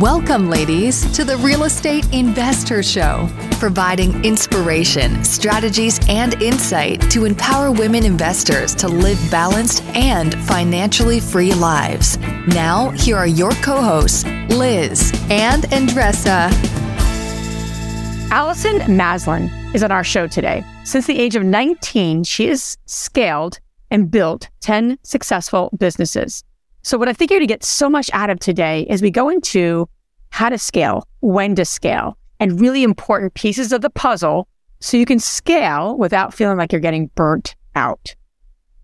Welcome, ladies, to the Real Estate InvestHER Show, providing inspiration, strategies, and insight to empower women investors to live balanced and financially free lives. Now, here are your co hosts, Liz and Andressa. Allison Maslan is on our show today. Since the age of 19, she has scaled and built 10 successful businesses. So, what I think you're going to get so much out of today is we go into how to scale, when to scale, and really important pieces of the puzzle so you can scale without feeling like you're getting burnt out.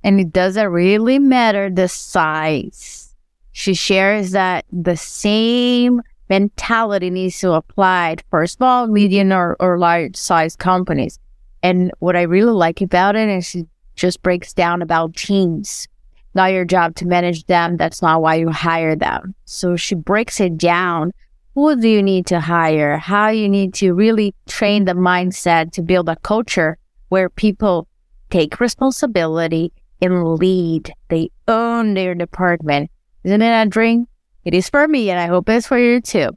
And it doesn't really matter the size. She shares that the same mentality needs to apply for small, medium, or, or large size companies. And what I really like about it is she just breaks down about teams not your job to manage them. That's not why you hire them. So she breaks it down. Who do you need to hire? How you need to really train the mindset to build a culture where people take responsibility and lead. They own their department. Isn't it a dream? It is for me, and I hope it's for you too.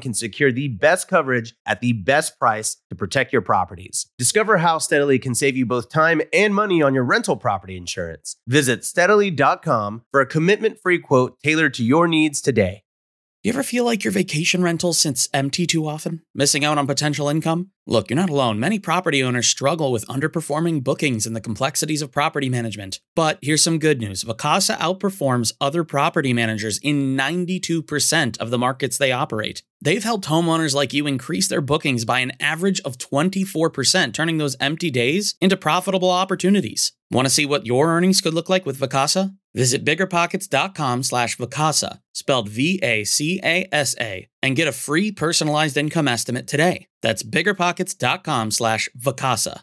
can secure the best coverage at the best price to protect your properties. Discover how Steadily can save you both time and money on your rental property insurance. Visit steadily.com for a commitment free quote tailored to your needs today. You ever feel like your vacation rental sits empty too often, missing out on potential income? Look, you're not alone. Many property owners struggle with underperforming bookings and the complexities of property management. But here's some good news Vacasa outperforms other property managers in 92% of the markets they operate. They've helped homeowners like you increase their bookings by an average of 24%, turning those empty days into profitable opportunities. Want to see what your earnings could look like with Vacasa? Visit biggerpockets.com slash Vacasa, spelled V-A-C-A-S-A, and get a free personalized income estimate today. That's biggerpockets.com slash Vacasa.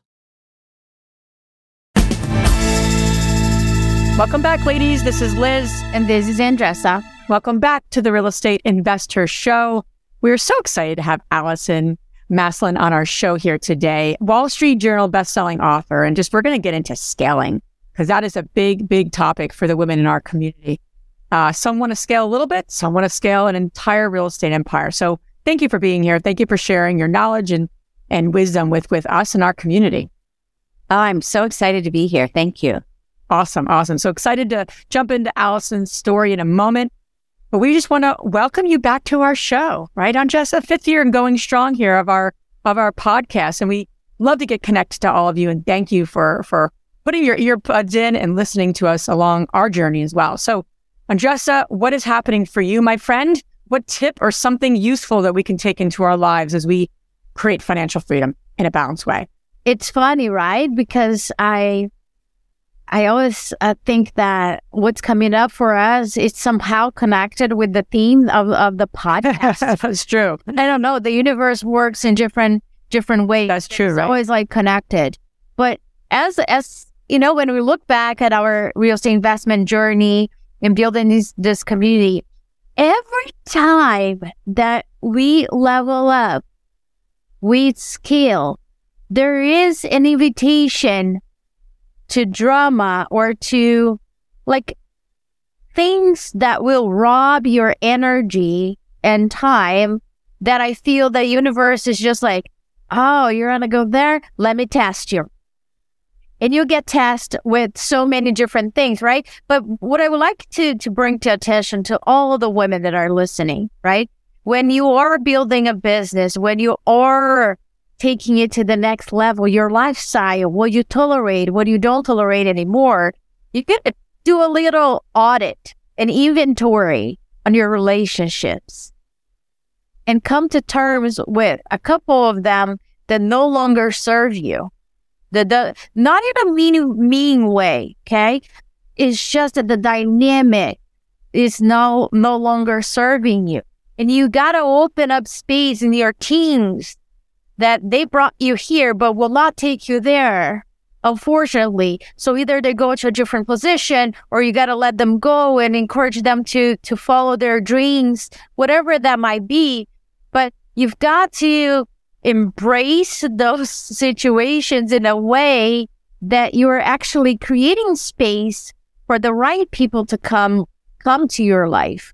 Welcome back, ladies. This is Liz. And this is Andressa. Welcome back to the Real Estate InvestHER Show. We're so excited to have Allison Maslan on our show here today, Wall Street Journal bestselling author, and just we're going to get into scaling because that is a big, big topic for the women in our community. Uh, some want to scale a little bit, some want to scale an entire real estate empire. So thank you for being here. Thank you for sharing your knowledge and and wisdom with with us and our community. Oh, I'm so excited to be here. Thank you. Awesome, awesome. So excited to jump into Allison's story in a moment. But we just want to welcome you back to our show, right? On just a fifth year and going strong here of our of our podcast. And we love to get connected to all of you and thank you for for putting your earbuds in and listening to us along our journey as well. So Andressa, what is happening for you, my friend? What tip or something useful that we can take into our lives as we create financial freedom in a balanced way? It's funny, right? Because I I always uh, think that what's coming up for us is somehow connected with the theme of, of the podcast. That's true. I don't know. The universe works in different different ways. That's true, it's right? Always like connected. But as as you know, when we look back at our real estate investment journey and building this this community, every time that we level up, we scale, there is an invitation to drama or to like things that will rob your energy and time that I feel the universe is just like, oh, you're gonna go there? Let me test you. And you get tested with so many different things, right? But what I would like to, to bring to attention to all the women that are listening, right? When you are building a business, when you are taking it to the next level, your lifestyle, what you tolerate, what you don't tolerate anymore, you to do a little audit, an inventory on your relationships and come to terms with a couple of them that no longer serve you. The, the not in a mean mean way, okay? It's just that the dynamic is no no longer serving you. And you gotta open up space in your teams that they brought you here but will not take you there unfortunately. So either they go to a different position or you got to let them go and encourage them to, to follow their dreams, whatever that might be. But you've got to embrace those situations in a way that you are actually creating space for the right people to come, come to your life.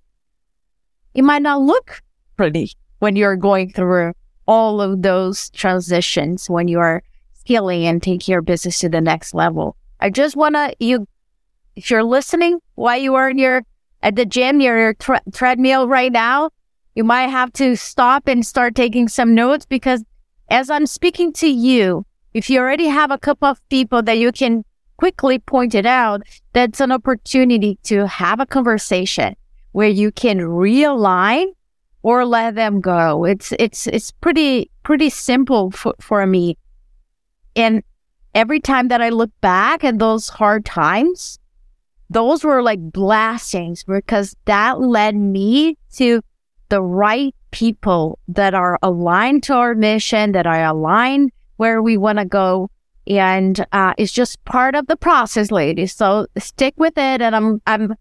It might not look pretty when you're going through all of those transitions when you are scaling and taking your business to the next level. I just want to, you, if you're listening while you are in your, at the gym, near your tre- treadmill right now, you might have to stop and start taking some notes because as I'm speaking to you, if you already have a couple of people that you can quickly point it out, that's an opportunity to have a conversation where you can realign or let them go. It's it's it's pretty pretty simple for, for me. And every time that I look back at those hard times, those were like blessings because that led me to the right people that are aligned to our mission, that are aligned where we want to go. And uh, it's just part of the process, ladies. So stick with it. And I'm, I'm,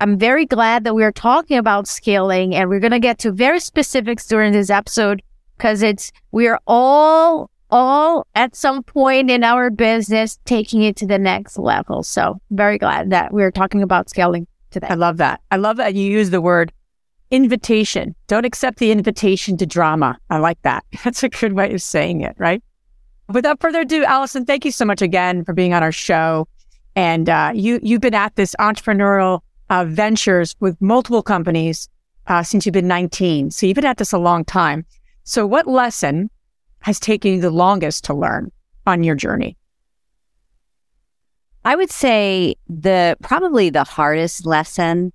I'm very glad that we are talking about scaling and we're going to get to very specifics during this episode because it's, we are all all at some point in our business taking it to the next level. So very glad that we're talking about scaling today. I love that. I love that you use the word invitation. Don't accept the invitation to drama. I like that. That's a good way of saying it, right? Without further ado, Allison, thank you so much again for being on our show. And uh, you you've been at this entrepreneurial uh, ventures with multiple companies uh, since you've been 19. So you've been at this a long time. So what lesson has taken you the longest to learn on your journey? I would say the probably the hardest lesson,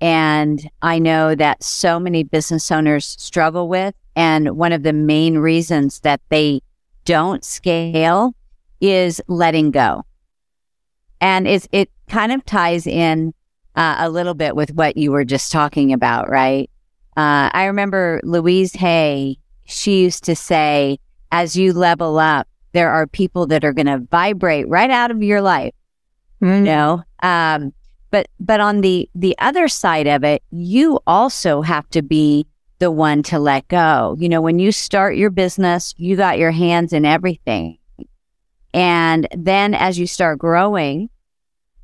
and I know that so many business owners struggle with, and one of the main reasons that they don't scale is letting go. And it's, it kind of ties in uh, a little bit with what you were just talking about, right? Uh, I remember Louise Hay she used to say, as you level up, there are people that are going to vibrate right out of your life. Mm. You know, um, but but on the the other side of it, you also have to be the one to let go. You know, when you start your business, you got your hands in everything, and then as you start growing,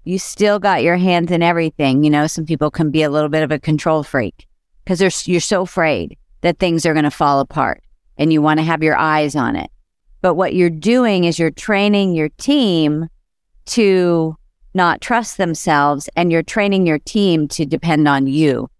you still got your hands in everything. You know, some people can be a little bit of a control freak because you're so afraid that things are going to fall apart and you want to have your eyes on it. But what you're doing is you're training your team to not trust themselves and you're training your team to depend on you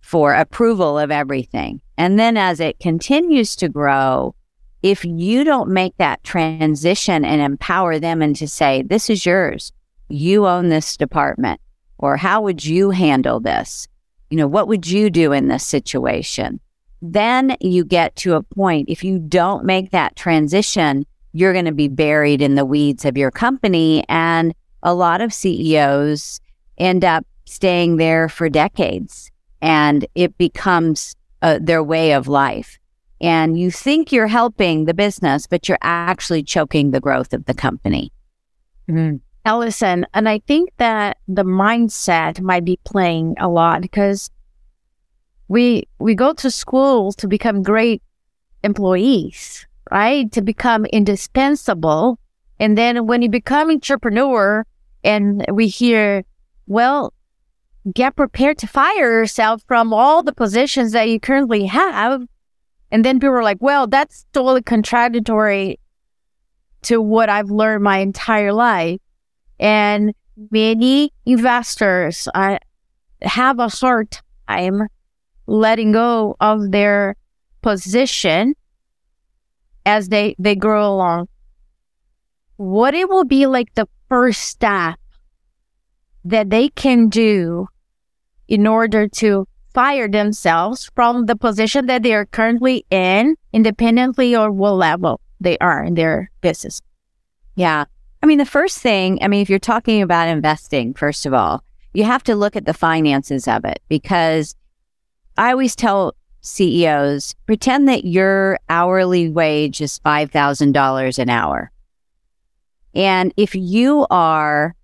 for approval of everything. And then as it continues to grow, if you don't make that transition and empower them and to say, this is yours, you own this department, or how would you handle this? You know, what would you do in this situation? then you get to a point, if you don't make that transition, you're going to be buried in the weeds of your company. And a lot of CEOs end up staying there for decades and it becomes uh, their way of life. And you think you're helping the business, but you're actually choking the growth of the company. Mm-hmm. Allison, and I think that the mindset might be playing a lot because we we go to school to become great employees, right? To become indispensable. And then when you become entrepreneur and we hear, well, get prepared to fire yourself from all the positions that you currently have. And then people are like, well, that's totally contradictory to what I've learned my entire life. And many investors I have a hard time letting go of their position as they, they grow along. What it will be like the first step that they can do in order to fire themselves from the position that they are currently in, independently or what level they are in their business. Yeah. I mean, the first thing, I mean, if you're talking about investing, first of all, you have to look at the finances of it because I always tell CEOs pretend that your hourly wage is $5,000 an hour. And if you are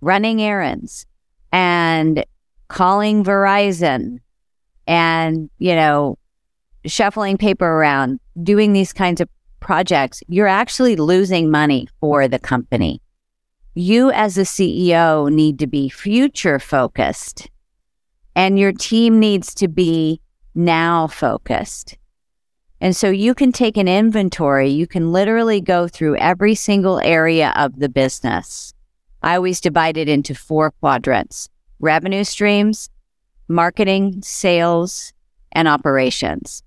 running errands and calling Verizon and, you know, shuffling paper around, doing these kinds of projects, you're actually losing money for the company. You as a CEO need to be future focused and your team needs to be now focused. And so you can take an inventory. You can literally go through every single area of the business. I always divide it into four quadrants revenue streams, marketing, sales, and operations.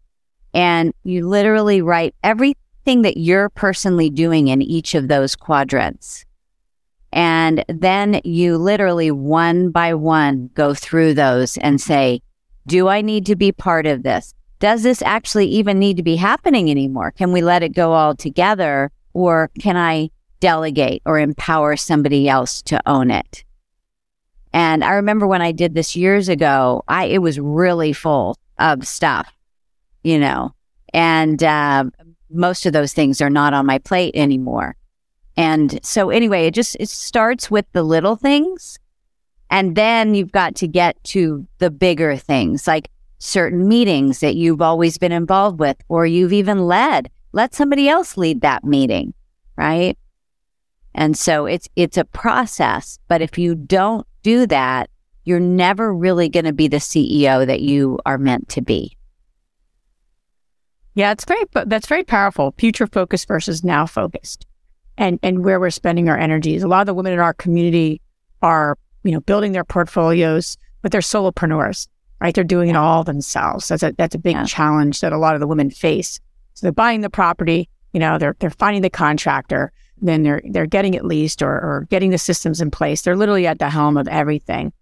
And you literally write everything that you're personally doing in each of those quadrants. And then you literally one by one go through those and say, do I need to be part of this? Does this actually even need to be happening anymore? Can we let it go all together or can I delegate or empower somebody else to own it? And I remember when I did this years ago, I, it was really full of stuff, you know, and, uh, most of those things are not on my plate anymore. And so anyway, it just, it starts with the little things. And then you've got to get to the bigger things like certain meetings that you've always been involved with, or you've even led. Let somebody else lead that meeting. Right. And so it's, it's a process. But if you don't do that, you're never really going to be the CEO that you are meant to be. Yeah, it's very but that's very powerful. Future focused versus now focused, and and where we're spending our energies. A lot of the women in our community are you know building their portfolios, but they're solopreneurs, right? They're doing it all themselves. That's a that's a big yeah. challenge that a lot of the women face. So they're buying the property, you know, they're they're finding the contractor, then they're they're getting it leased or or getting the systems in place. They're literally at the helm of everything.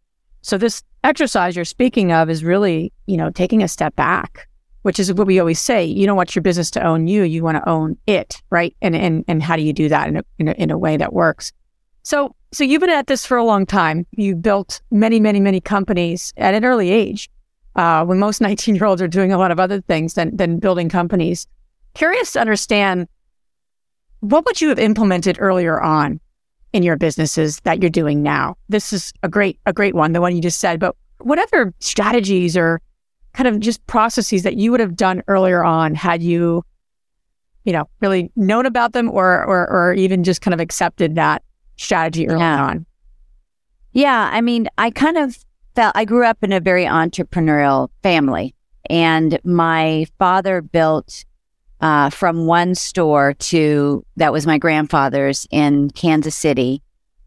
So this exercise you're speaking of is really, you know, taking a step back which is what we always say. You don't want your business to own you. You want to own it, right? And and and how do you do that in a, in a, in a way that works? So so you've been at this for a long time. You built many many many companies at an early age, uh, when most 19 year olds are doing a lot of other things than than building companies. Curious to understand what would you have implemented earlier on in your businesses that you're doing now? This is a great a great one, the one you just said. But whatever strategies or kind of just processes that you would have done earlier on had you, you know, really known about them or or, or even just kind of accepted that strategy early yeah. on? Yeah, I mean, I kind of felt I grew up in a very entrepreneurial family, and my father built uh, from one store to that was my grandfather's in Kansas City,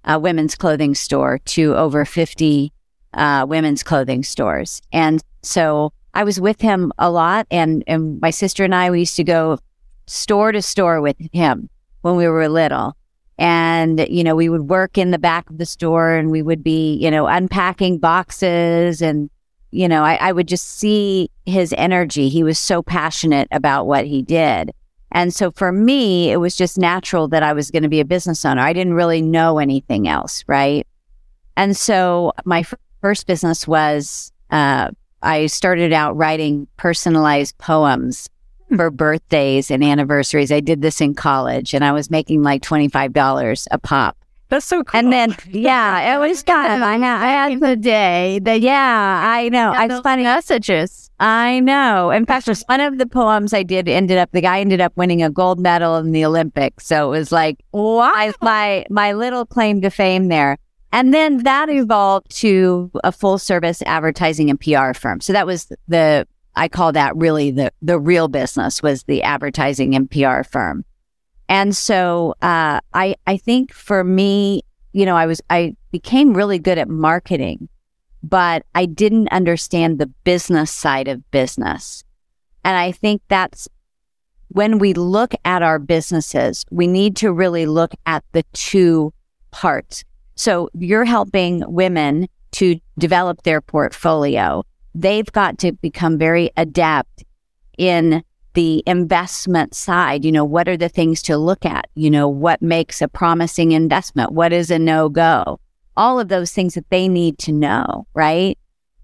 a women's clothing store, to over fifty uh, women's clothing stores, and so I was with him a lot, and and my sister and I we used to go store to store with him when we were little. And, you know, we would work in the back of the store and we would be, you know, unpacking boxes. And, you know, I, I would just see his energy. He was so passionate about what he did. And so for me, it was just natural that I was going to be a business owner. I didn't really know anything else. Right. And so my f- first business was uh, I started out writing personalized poems for birthdays and anniversaries. I did this in college and I was making like $25 a pop. That's so cool. And then, yeah, it was kind of, I, know, I had the day that, yeah, I know. I was funny messages. I know. In fact, one of the poems I did ended up, the guy ended up winning a gold medal in the Olympics. So it was like, wow. my, my little claim to fame there. And then that evolved to a full service advertising and PR firm. So that was the, I call that really the, the real business was the advertising and PR firm. And so, uh, I, I think for me, you know, I was, I became really good at marketing, but I didn't understand the business side of business. And I think that's when we look at our businesses, we need to really look at the two parts. So you're helping women to develop their portfolio. They've got to become very adept in the investment side. You know, what are the things to look at? You know, what makes a promising investment? What is a no go? All of those things that they need to know, right?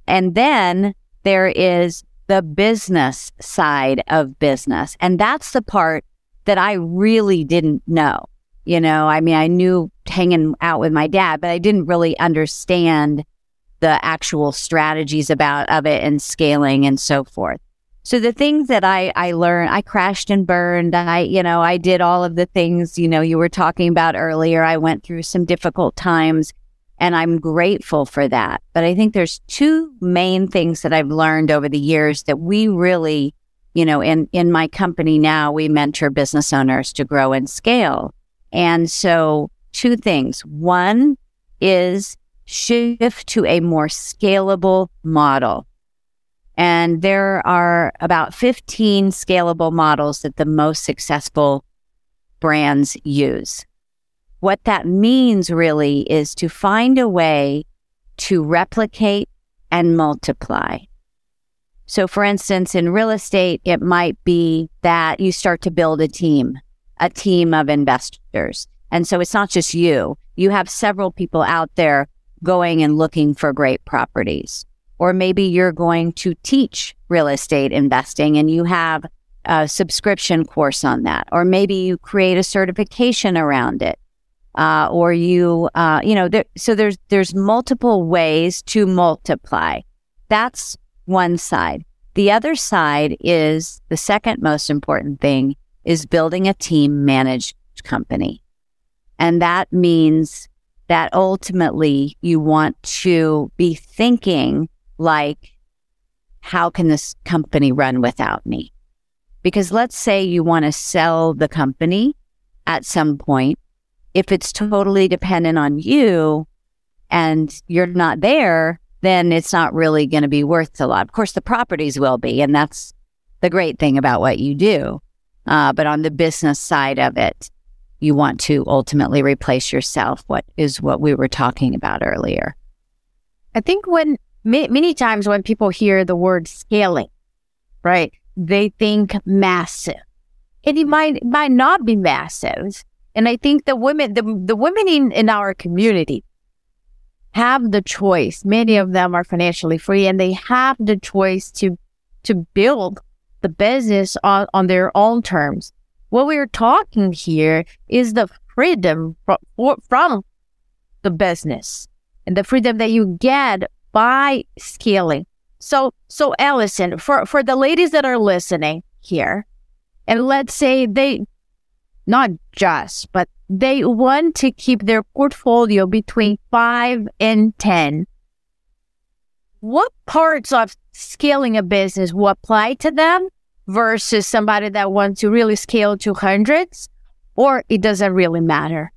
And then there is the business side of business. And that's the part that I really didn't know. You know, I mean, I knew hanging out with my dad, but I didn't really understand the actual strategies about of it and scaling and so forth. So the things that I, I learned, I crashed and burned. I, you know, I did all of the things, you know, you were talking about earlier. I went through some difficult times and I'm grateful for that. But I think there's two main things that I've learned over the years that we really, you know, in, in my company now, we mentor business owners to grow and scale. And so two things. One is shift to a more scalable model. And there are about 15 scalable models that the most successful brands use. What that means really is to find a way to replicate and multiply. So, for instance, in real estate, it might be that you start to build a team, a team of investors. And so it's not just you, you have several people out there going and looking for great properties. Or maybe you're going to teach real estate investing and you have a subscription course on that. Or maybe you create a certification around it. Uh, or you, uh, you know, there, so there's, there's multiple ways to multiply. That's one side. The other side is the second most important thing is building a team managed company. And that means that ultimately you want to be thinking like, how can this company run without me? Because let's say you want to sell the company at some point. If it's totally dependent on you and you're not there, then it's not really going to be worth a lot. Of course, the properties will be, and that's the great thing about what you do. Uh, but on the business side of it, you want to ultimately replace yourself, what is what we were talking about earlier. I think when many times when people hear the word scaling, right, they think massive. And it might might not be massive. And I think the women the, the women in, in our community have the choice. Many of them are financially free and they have the choice to to build the business on, on their own terms. What we're talking here is the freedom from, the business and the freedom that you get by scaling. So, so Allison, for, for the ladies that are listening here, and let's say they, not just, but they want to keep their portfolio between five and 10. What parts of scaling a business will apply to them versus somebody that wants to really scale to hundreds, or it doesn't really matter?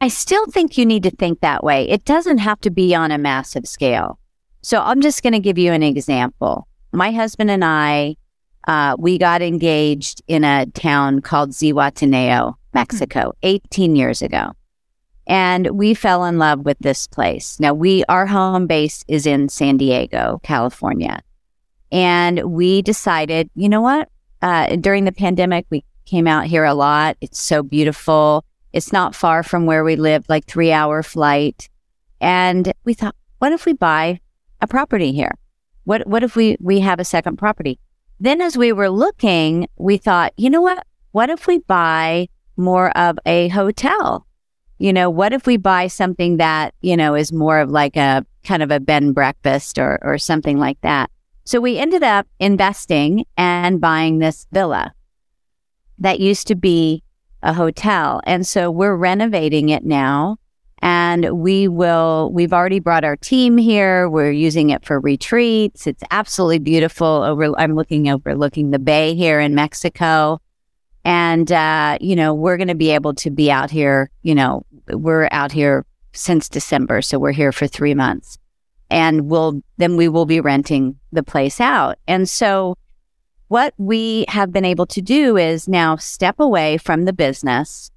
I still think you need to think that way. It doesn't have to be on a massive scale. So I'm just going to give you an example. My husband and I, uh, we got engaged in a town called Zihuatanejo, Mexico, hmm. 18 years ago. And we fell in love with this place. Now we, our home base is in San Diego, California. And we decided, you know what? Uh, during the pandemic, we came out here a lot. It's so beautiful. It's not far from where we live, like three hour flight. And we thought, what if we buy a property here? What, what if we, we have a second property? Then as we were looking, we thought, you know what? What if we buy more of a hotel? You know, what if we buy something that, you know, is more of like a kind of a bed and breakfast or, or something like that? So we ended up investing and buying this villa that used to be a hotel. And so we're renovating it now. And we will, we've already brought our team here. We're using it for retreats. It's absolutely beautiful. Over, I'm looking overlooking the bay here in Mexico. And, uh, you know, we're going to be able to be out here. You know, we're out here since December. So we're here for three months and we'll, then we will be renting the place out. And so what we have been able to do is now step away from the business,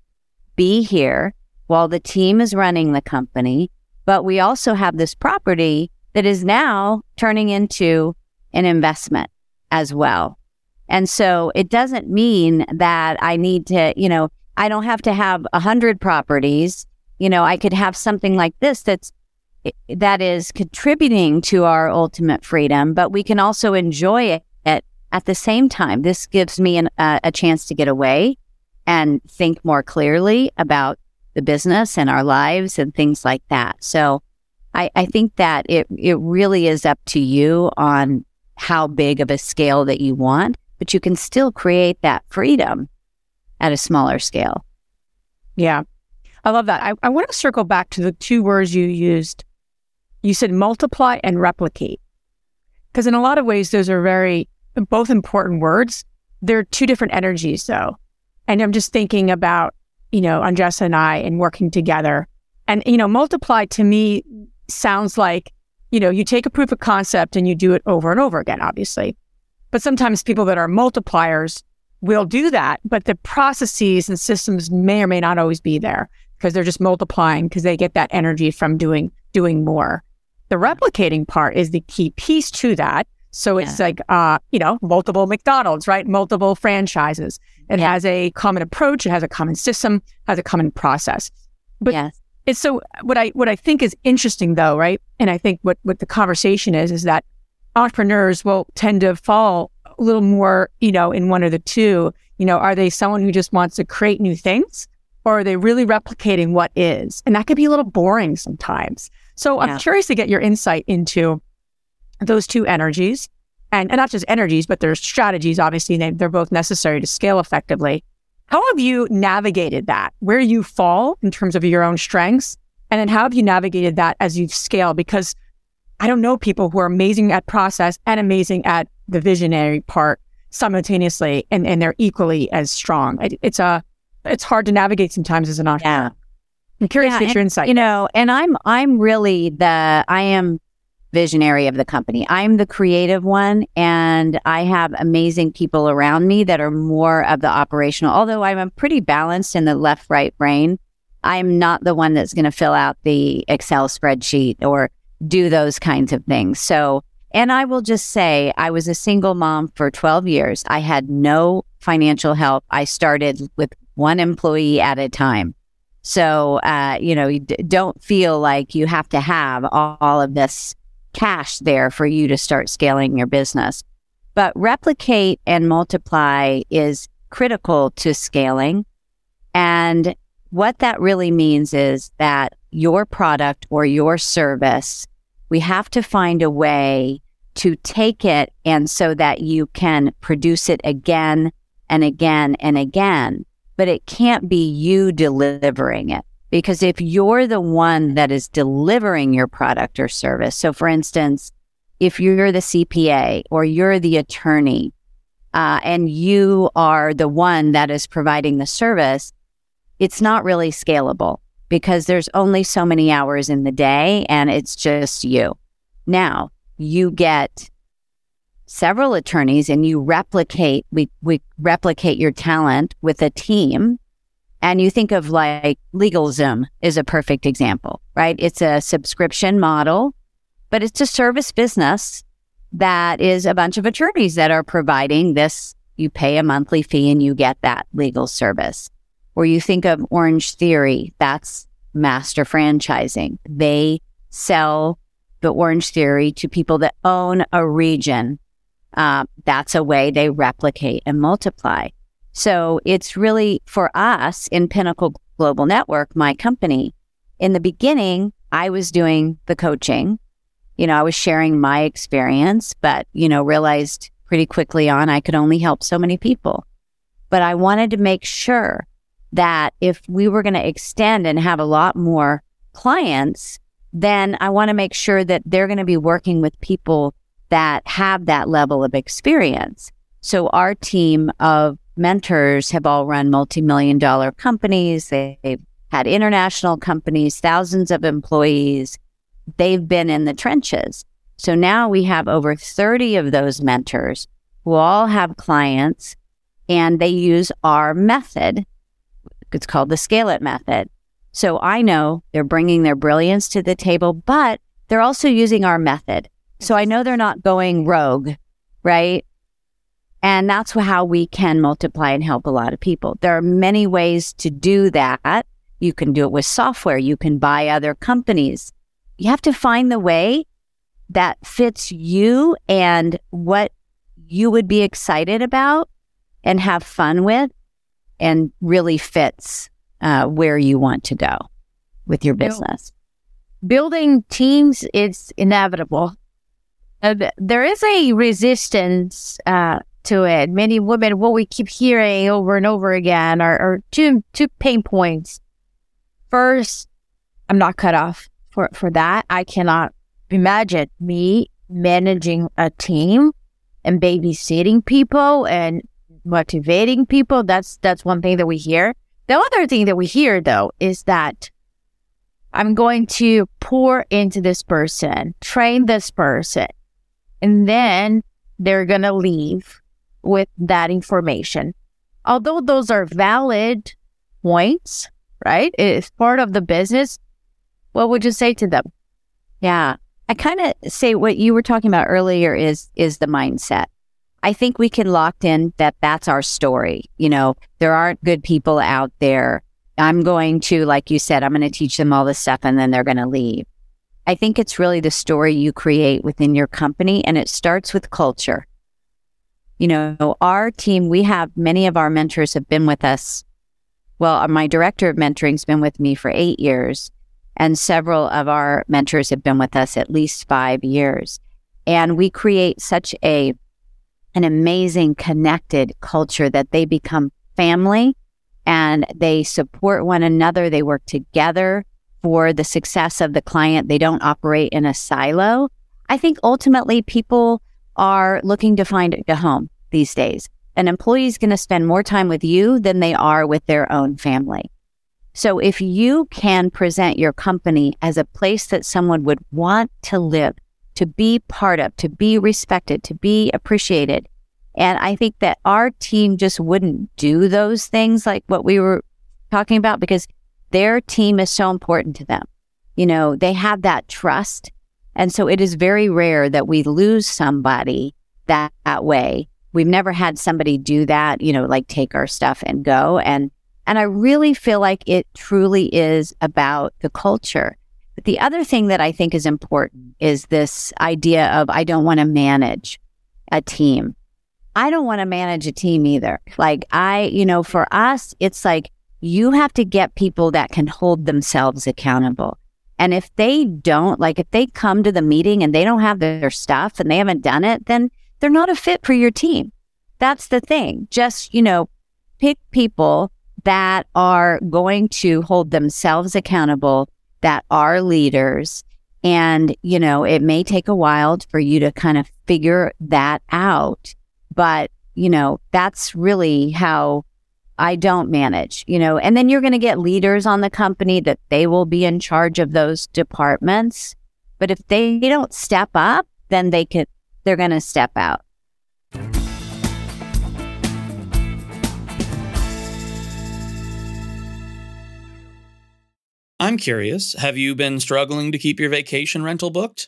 be here while the team is running the company. But we also have this property that is now turning into an investment as well. And so it doesn't mean that I need to, you know, I don't have to have a hundred properties. You know, I could have something like this that's that is contributing to our ultimate freedom, but we can also enjoy it at, the same time. This gives me an, uh, a chance to get away and think more clearly about the business and our lives and things like that. So I, I think that it, it really is up to you on how big of a scale that you want, but you can still create that freedom at a smaller scale. Yeah. I love that. I, I want to circle back to the two words you used you said multiply and replicate. Because in a lot of ways, those are very, both important words. They're two different energies, though. And I'm just thinking about, you know, Andressa and I and working together. And, you know, multiply to me sounds like, you know, you take a proof of concept and you do it over and over again, obviously. But sometimes people that are multipliers will do that, but the processes and systems may or may not always be there because they're just multiplying because they get that energy from doing doing more. The replicating part is the key piece to that. So it's like, uh, you know, multiple McDonald's, right? Multiple franchises. It yeah. has a common approach. It has a common system, has a common process. But yes. it's so what I, what I think is interesting though, right? And I think what, what the conversation is, is that entrepreneurs will tend to fall a little more, you know, in one or the two. You know, are they someone who just wants to create new things or are they really replicating what is? And that can be a little boring sometimes. So yeah. I'm curious to get your insight into those two energies and, and not just energies, but there's strategies. Obviously, they, they're both necessary to scale effectively. How have you navigated that? Where you fall in terms of your own strengths? And then how have you navigated that as you've scaled? Because I don't know people who are amazing at process and amazing at the visionary part simultaneously, and, and they're equally as strong. It, it's a it's hard to navigate sometimes as an entrepreneur. Yeah. I'm curious yeah, to get your insight. You know, and I'm I'm really the I am visionary of the company. I'm the creative one and I have amazing people around me that are more of the operational. Although I'm a pretty balanced in the left right brain, I'm not the one that's going to fill out the Excel spreadsheet or do those kinds of things. So, and I will just say I was a single mom for 12 years. I had no financial help. I started with one employee at a time. So, uh, you know, you d- don't feel like you have to have all, all of this cash there for you to start scaling your business. But replicate and multiply is critical to scaling. And what that really means is that your product or your service, we have to find a way to take it and so that you can produce it again and again and again but it can't be you delivering it. Because if you're the one that is delivering your product or service, so for instance, if you're the CPA or you're the attorney uh, and you are the one that is providing the service, it's not really scalable because there's only so many hours in the day and it's just you. Now, you get several attorneys and you replicate we we replicate your talent with a team and you think of like LegalZoom is a perfect example, right? It's a subscription model, but it's a service business that is a bunch of attorneys that are providing this. You pay a monthly fee and you get that legal service. Or you think of Orangetheory, that's master franchising. They sell the Orangetheory to people that own a region uh, that's a way they replicate and multiply. So it's really for us in Pinnacle Global Network, my company. In the beginning, I was doing the coaching. You know, I was sharing my experience, but, you know, realized pretty quickly on I could only help so many people. But I wanted to make sure that if we were going to extend and have a lot more clients, then I want to make sure that they're going to be working with people that have that level of experience. So our team of mentors have all run multi-million dollar companies. They've had international companies, thousands of employees. They've been in the trenches. So now we have over 30 of those mentors who all have clients and they use our method. It's called the SCALEit method. So I know they're bringing their brilliance to the table, but they're also using our method. So I know they're not going rogue, right? And that's how we can multiply and help a lot of people. There are many ways to do that. You can do it with software. You can buy other companies. You have to find the way that fits you and what you would be excited about and have fun with and really fits uh, where you want to go with your business. Building teams is inevitable. Uh, there is a resistance uh, to it. Many women, what we keep hearing over and over again are, are two two pain points. First, I'm not cut off for, for that. I cannot imagine me managing a team and babysitting people and motivating people. That's that's one thing that we hear. The other thing that we hear though is that I'm going to pour into this person, train this person, and then they're going to leave with that information. Although those are valid points, right? It's part of the business. What would you say to them? Yeah. I kind of say what you were talking about earlier is is the mindset. I think we can lock in that that's our story. You know, there aren't good people out there. I'm going to, like you said, I'm going to teach them all this stuff and then they're going to leave. I think it's really the story you create within your company and it starts with culture you know, our team, we have many of our mentors have been with us. Well, uh, my director of mentoring's been with me for eight years, and several of our mentors have been with us at least five years. And we create such a an amazing connected culture that they become family and they support one another. They work together for the success of the client. They don't operate in a silo. I think ultimately people are looking to find a home these days. An employee is going to spend more time with you than they are with their own family. So if you can present your company as a place that someone would want to live, to be part of, to be respected, to be appreciated. And I think that our team just wouldn't do those things like what we were talking about because their team is so important to them. You know, they have that trust and so it is very rare that we lose somebody that, that way. We've never had somebody do that, you know, like take our stuff and go. And, and I really feel like it truly is about the culture. But the other thing that I think is important is this idea of I don't want to manage a team. I don't want to manage a team either. Like I, you know, for us, it's like you have to get people that can hold themselves accountable. And if they don't, like if they come to the meeting and they don't have their stuff and they haven't done it, then they're not a fit for your team. That's the thing. Just, you know, pick people that are going to hold themselves accountable, that are leaders. And, you know, it may take a while for you to kind of figure that out. But, you know, that's really how I don't manage, you know, and then you're going to get leaders on the company that they will be in charge of those departments. But if they don't step up, then they could, they're going to step out. I'm curious, have you been struggling to keep your vacation rental booked?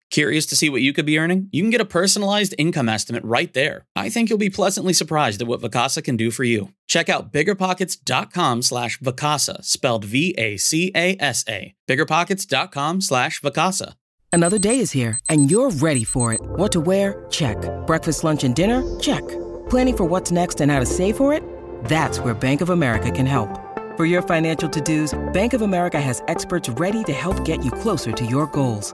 Curious to see what you could be earning? You can get a personalized income estimate right there. I think you'll be pleasantly surprised at what Vacasa can do for you. Check out biggerpockets.com slash Vacasa, spelled V-A-C-A-S-A. Biggerpockets.com slash Vacasa. Another day is here, and you're ready for it. What to wear? Check. Breakfast, lunch, and dinner? Check. Planning for what's next and how to save for it? That's where Bank of America can help. For your financial to-dos, Bank of America has experts ready to help get you closer to your goals.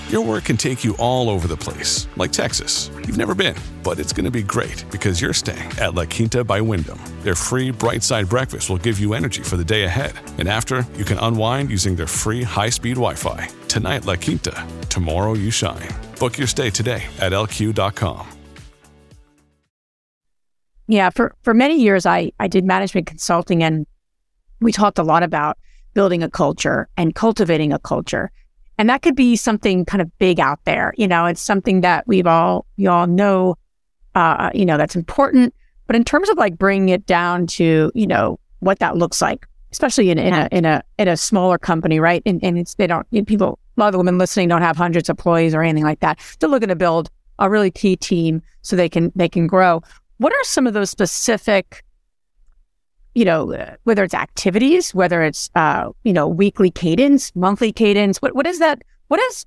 Your work can take you all over the place, like Texas. You've never been, but it's going to be great because you're staying at La Quinta by Wyndham. Their free bright side breakfast will give you energy for the day ahead. And after, you can unwind using their free high speed Wi Fi. Tonight, La Quinta. Tomorrow, you shine. Book your stay today at lq.com. Yeah, for, for many years, I, I did management consulting and we talked a lot about building a culture and cultivating a culture. And that could be something kind of big out there. You know, it's something that we've all, we all know, uh, you know, that's important. But in terms of like bringing it down to, you know, what that looks like, especially in, in a, in a, in a smaller company, right? And, and it's, they don't, you know, people, a lot of the women listening don't have hundreds of employees or anything like that. They're looking to build a really key team so they can, they can grow. What are some of those specific you know, uh, whether it's activities, whether it's, uh, you know, weekly cadence, monthly cadence, what, what is that? What does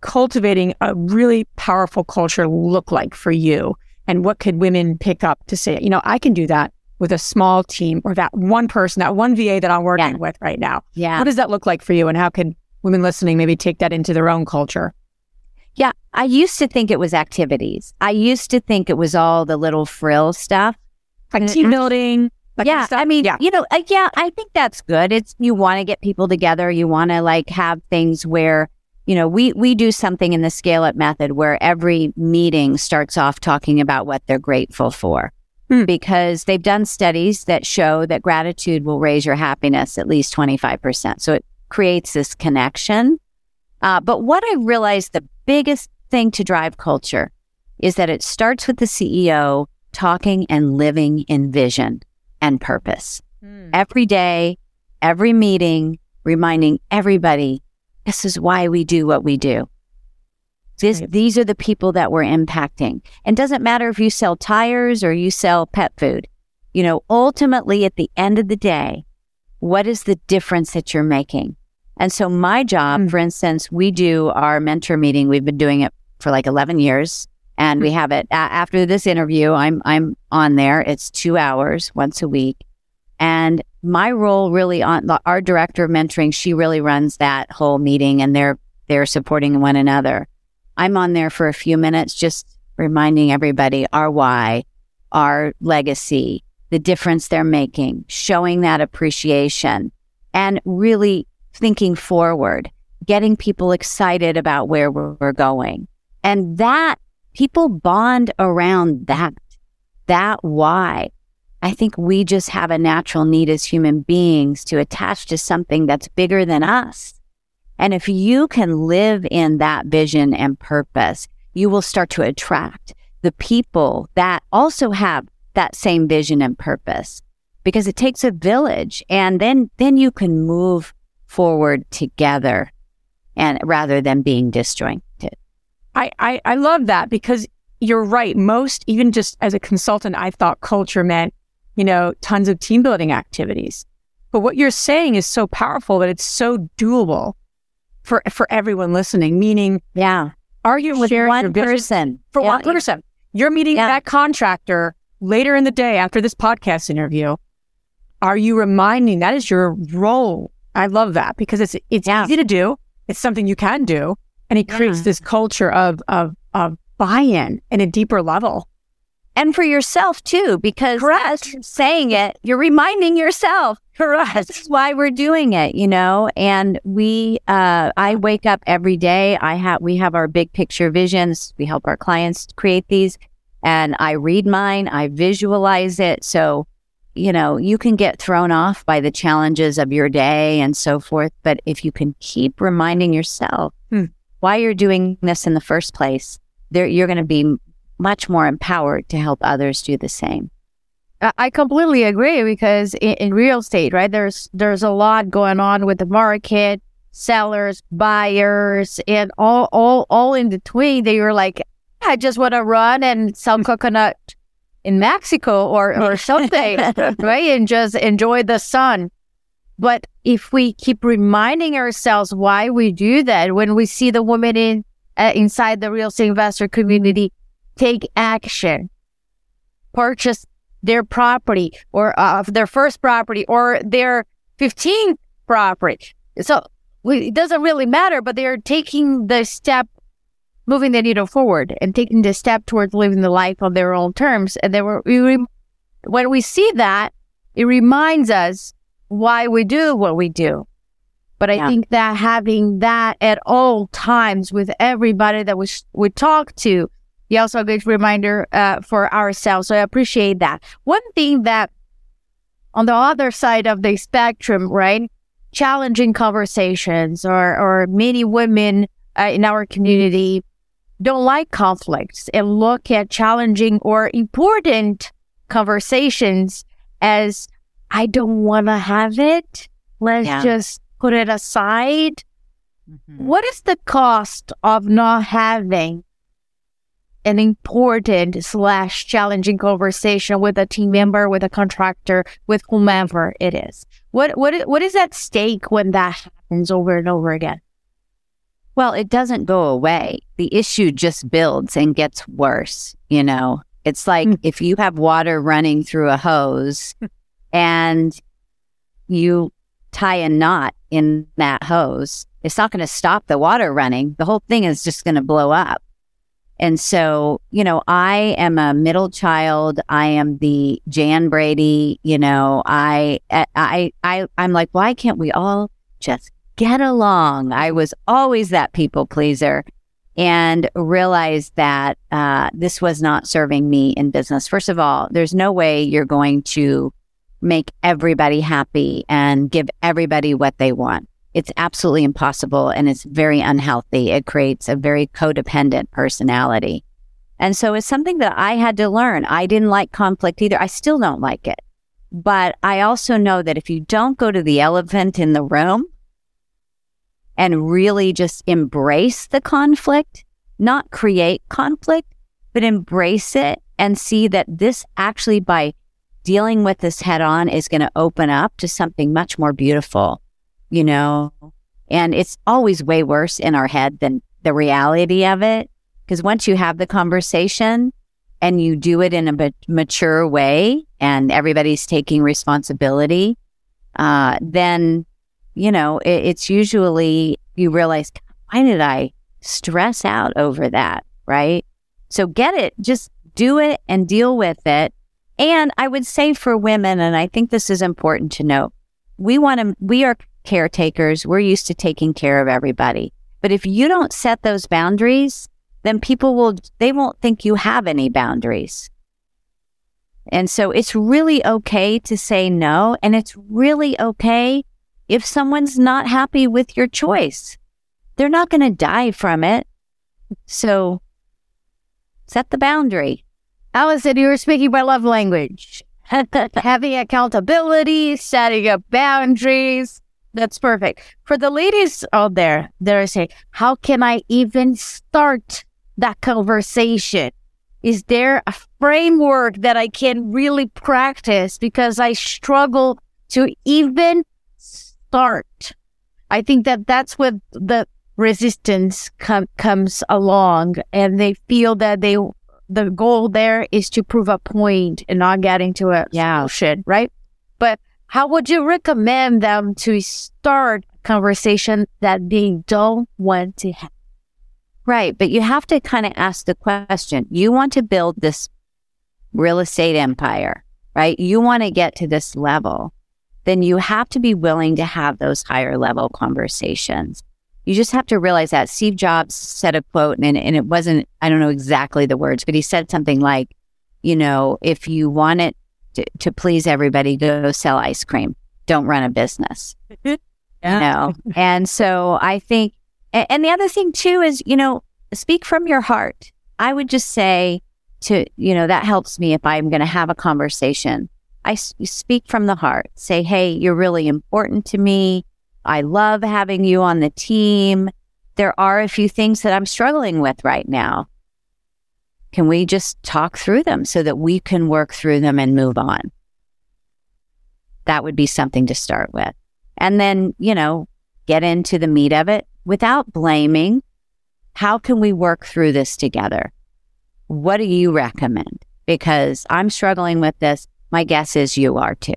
cultivating a really powerful culture look like for you? And what could women pick up to say, you know, I can do that with a small team or that one person, that one VA that I'm working Yeah. with right now? Yeah. What does that look like for you? And how can women listening maybe take that into their own culture? Yeah, I used to think it was activities. I used to think it was all the little frill stuff. Like team building? That kind of yeah? I mean, yeah. you know, uh, yeah, I think that's good. It's you want to get people together. You want to like have things where, you know, we we do something in the SCALEit method where every meeting starts off talking about what they're grateful for. Hmm. Because they've done studies that show that gratitude will raise your happiness at least 25%. So it creates this connection. Uh, but what I realized the biggest thing to drive culture is that it starts with the CEO talking and living in vision and purpose. Every day, every meeting, reminding everybody this is why we do what we do. This, Right. These are the people that we're impacting. And doesn't matter if you sell tires or you sell pet food. You know, ultimately, at the end of the day, what is the difference that you're making? And so, my job, Mm. for instance, we do our mentor meeting. We've been doing it for like 11 years, and we mm-hmm. have it a- after this interview. I'm I'm on there. It's two hours once a week, and my role really on the, our director of mentoring. She really runs that whole meeting, and they're they're supporting one another. I'm on there for a few minutes, just reminding everybody our why, our legacy, the difference they're making, showing that appreciation, and really thinking forward, getting people excited about where we're, we're going. And that people bond around that, that why. I think we just have a natural need as human beings to attach to something that's bigger than us. And if you can live in that vision and purpose, you will start to attract the people that also have that same vision and purpose because it takes a village and then then you can move forward together and rather than being disjointed. I, I, I love that because you're right. Most, even just as a consultant, I thought culture meant, you know, tons of team building activities. But what you're saying is so powerful that it's so doable for for everyone listening. Meaning, Yeah. arguing with one person. for Yeah. one person. You're meeting Yeah. that contractor later in the day after this podcast interview. Are you reminding that is your role? I love that because it's it's Yeah. easy to do. It's something you can do, and it creates Yeah. this culture of of of buy-in in a deeper level. And for yourself too, because Correct. saying it, you're reminding yourself. Correct. Is why we're doing it, you know. And we, uh, I wake up every day. I have, we have our big picture visions. We help our clients create these, and I read mine. I visualize it. So, you know, you can get thrown off by the challenges of your day and so forth. But if you can keep reminding yourself Hmm. Why you're doing this in the first place, there you're going to be much more empowered to help others do the same. I- completely agree because in, in real estate, right, there's there's a lot going on with the market, sellers, buyers, and all all all in between. That you're like, I just want to run and sell coconut in Mexico or or something, right, and just enjoy the sun. But if we keep reminding ourselves why we do that, when we see the women in uh, inside the real estate investor community take action, purchase their property or uh, their first property or their 15th property. So we, it doesn't really matter, but they're taking the step, moving the needle forward and taking the step towards living the life on their own terms. And they were, we, when we see that, it reminds us why we do what we do. But I yeah. think that having that at all times with everybody that we, we talk to, is also a good reminder uh, for ourselves. So I appreciate that. One thing that on the other side of the spectrum, right? Challenging conversations or, or many women uh, in our community don't like conflicts and look at challenging or important conversations as I don't want to have it. Let's yeah. just put it aside. Mm-hmm. What is the cost of not having an important slash challenging conversation with a team member, with a contractor, with whomever it is? What what what is at stake when that happens over and over again? Well, it doesn't go away. The issue just builds and gets worse, you know. It's like mm. if you have water running through a hose and you tie a knot in that hose, it's not going to stop the water running. The whole thing is just going to blow up. And so, you know, I am a middle child. I am the Jan Brady, you know, I, I, I, I'm like, why can't we all just get along? I was always that people pleaser and realized that uh, this was not serving me in business. First of all, there's no way you're going to make everybody happy and give everybody what they want. It's absolutely impossible and it's very unhealthy. It creates a very codependent personality. And so it's something that I had to learn. I didn't like conflict either. I still don't like it. But I also know that if you don't go to the elephant in the room and really just embrace the conflict, not create conflict, but embrace it and see that this actually by dealing with this head on is going to open up to something much more beautiful, you know? And it's always way worse in our head than the reality of it. Because once you have the conversation and you do it in a mature way and everybody's taking responsibility, uh, then, you know, it, it's usually you realize, why did I stress out over that? Right. So get it, just do it and deal with it and I would say for women, and I think this is important to note, we want to, we are caretakers. We're used to taking care of everybody. But if you don't set those boundaries, then people will, they won't think you have any boundaries. And so it's really okay to say no. And it's really okay if someone's not happy with your choice. They're not going to die from it. So set the boundary. Allison, you were speaking my love language. Having accountability, setting up boundaries. That's perfect. For the ladies out there that are saying, how can I even start that conversation? Is there a framework that I can really practice because I struggle to even start? I think that that's what the resistance com- comes along and they feel that they the goal there is to prove a point and not get into a yeah. solution, right? But how would you recommend them to start conversation that they don't want to have? Right. But you have to kind of ask the question. You want to build this real estate empire, right? You want to get to this level. Then you have to be willing to have those higher level conversations you just have to realize that Steve Jobs said a quote and, and it wasn't, I don't know exactly the words, but he said something like, you know, if you want it to, to please everybody, go sell ice cream. Don't run a business. yeah. You know? and so I think, and the other thing too is, you know, speak from your heart. I would just say to, you know, that helps me if I'm going to have a conversation. I speak from the heart. Say, hey, you're really important to me. I love having you on the team. There are a few things that I'm struggling with right now. Can we just talk through them so that we can work through them and move on? That would be something to start with. And then, you know, get into the meat of it without blaming. How can we work through this together? What do you recommend? Because I'm struggling with this. My guess is you are too.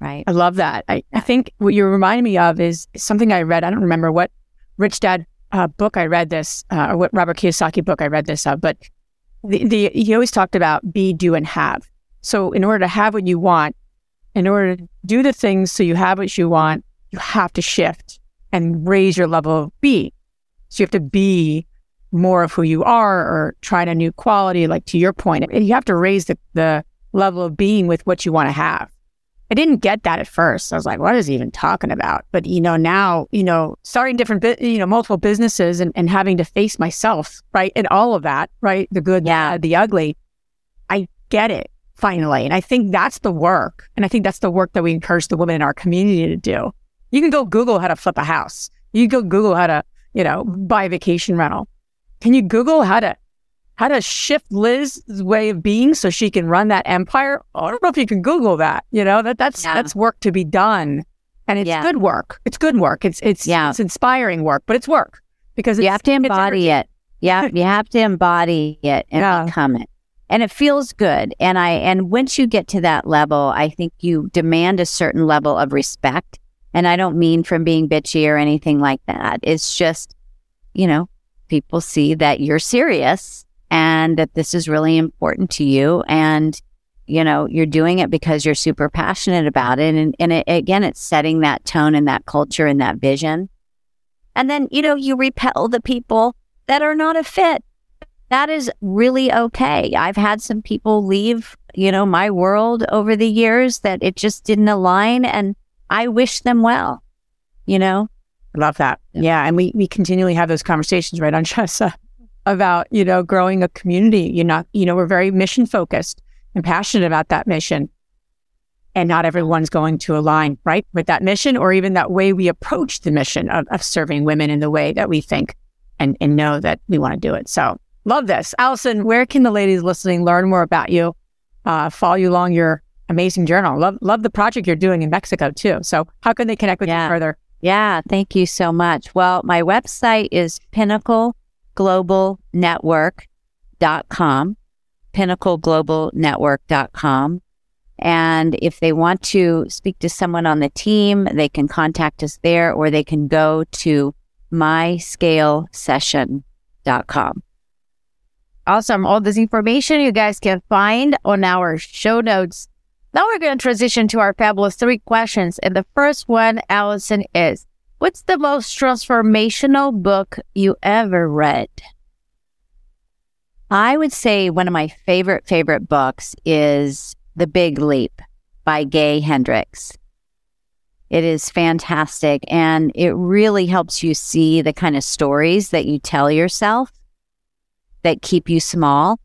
Right? I love that. I, I think what you remind me of is something I read. I don't remember what Rich Dad uh, book I read this, uh, or what Robert Kiyosaki book I read this of, but the, the he always talked about be, do, and have. So in order to have what you want, in order to do the things so you have what you want, you have to shift and raise your level of be. So you have to be more of who you are or trying a new quality, like to your point. You have to raise the, the level of being with what you want to have. I didn't get that at first. I was like, what is he even talking about? But, you know, now, you know, starting different, bu- you know, multiple businesses and, and having to face myself, right? And all of that, right? The good, Yeah. the, the ugly. I get it finally. And I think that's the work. And I think that's the work that we encourage the women in our community to do. You can go Google how to flip a house. You can go Google how to, you know, buy a vacation rental. Can you Google how to how to shift Liz's way of being so she can run that empire? Oh, I don't know if you can Google that. You know that that's Yeah. that's work to be done, and it's Yeah. good work. It's good work. It's it's Yeah. it's inspiring work, but it's work because it's, you have to embody it. Yeah, you have to embody it and Yeah. become it. And it feels good. And I and once you get to that level, I think you demand a certain level of respect. And I don't mean from being bitchy or anything like that. It's just, you know, people see that you're serious and that this is really important to you and you know, you're doing it because you're super passionate about it. And, and it, again, it's setting that tone and that culture and that vision. And then, you know, you repel the people that are not a fit. That is really okay. I've had some people leave, you know, my world over the years that it just didn't align and I wish them well, you know? I love that. Yeah. And we, we continually have those conversations, right, on Jessa, about, you know, growing a community. You're not, you know, we're very mission focused and passionate about that mission. And not everyone's going to align, right, with that mission or even that way we approach the mission of, of serving women in the way that we think and, and know that we want to do it. So love this. Allison, where can the ladies listening learn more about you, uh, follow you along your amazing journal? Love, love the project you're doing in Mexico too. So how can they connect with Yeah. you further? Yeah, thank you so much. Well, my website is pinnacleglobalnetwork.com, pinnacleglobalnetwork.com. And if they want to speak to someone on the team, they can contact us there or they can go to myscalesession.com. Awesome. All this information you guys can find on our show notes. Now we're going to transition to our fabulous three questions. And the first one, Allison, is What's the most transformational book you ever read? I would say one of my favorite, favorite books is The Big Leap by Gay Hendricks. It is fantastic and it really helps you see the kind of stories that you tell yourself that keep you small.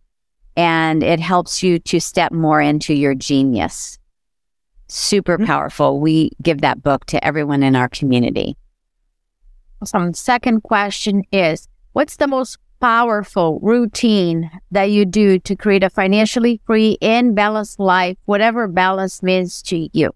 And it helps you to step more into your genius. Super mm-hmm. powerful. We give that book to everyone in our community. Awesome. Second question is What's the most powerful routine that you do to create a financially free and balanced life, whatever balance means to you?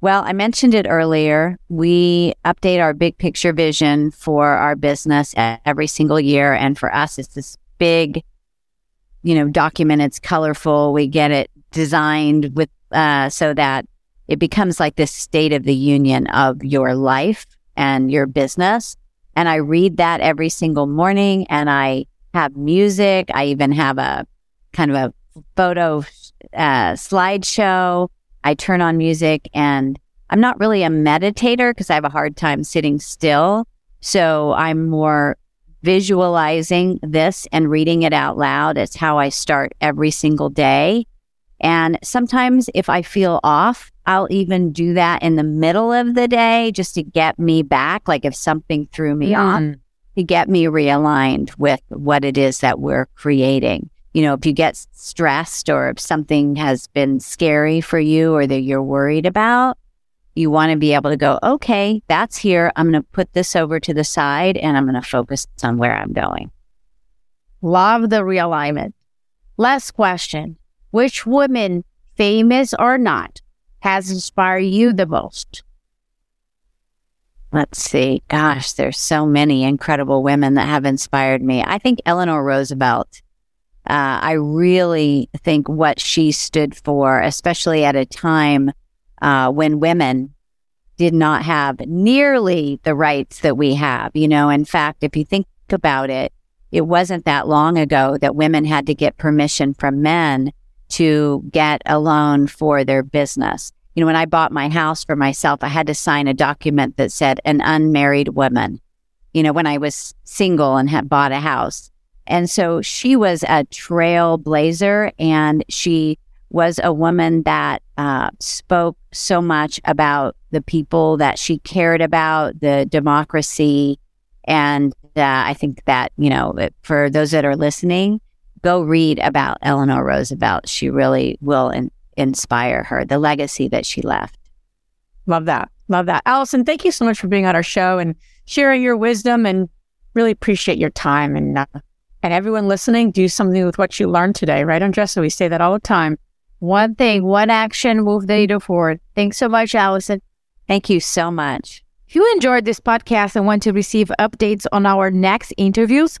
Well, I mentioned it earlier. We update our big picture vision for our business every single year. And for us, it's this big, you know, document. It's colorful. We get it designed with, uh, so that it becomes like this state of the union of your life and your business. And I read that every single morning and I have music. I even have a kind of a photo uh, slideshow. I turn on music and I'm not really a meditator because I have a hard time sitting still. So I'm more visualizing this and reading it out loud. It's how I start every single day. And sometimes if I feel off, I'll even do that in the middle of the day just to get me back. Like if something threw me off, mm-hmm. to get me realigned with what it is that we're creating. You know, if you get stressed or if something has been scary for you or that you're worried about, you want to be able to go, okay, that's here. I'm going to put this over to the side and I'm going to focus on where I'm going. Love the realignment. Last question Which woman, famous or not, has inspired you the most? Let's see. Gosh, there's so many incredible women that have inspired me. I think Eleanor Roosevelt uh, I really think what she stood for, especially at a time uh, when women did not have nearly the rights that we have. You know, in fact, if you think about it, it wasn't that long ago that women had to get permission from men to get a loan for their business. You know, when I bought my house for myself, I had to sign a document that said an unmarried woman, you know, when I was single and had bought a house. And so she was a trailblazer and she was a woman that uh, spoke so much about the people that she cared about, the democracy. And uh, I think that, you know, for those that are listening, go read about Eleanor Roosevelt. She really will in- inspire her, the legacy that she left. Love that. Love that. Allison, thank you so much for being on our show and sharing your wisdom and really appreciate your time. And, uh, and everyone listening, do something with what you learned today, right, Andressa? We say that all the time. One thing, one action, move the needle forward. Thanks so much, Allison. Thank you so much. If you enjoyed this podcast and want to receive updates on our next interviews,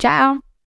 Ciao.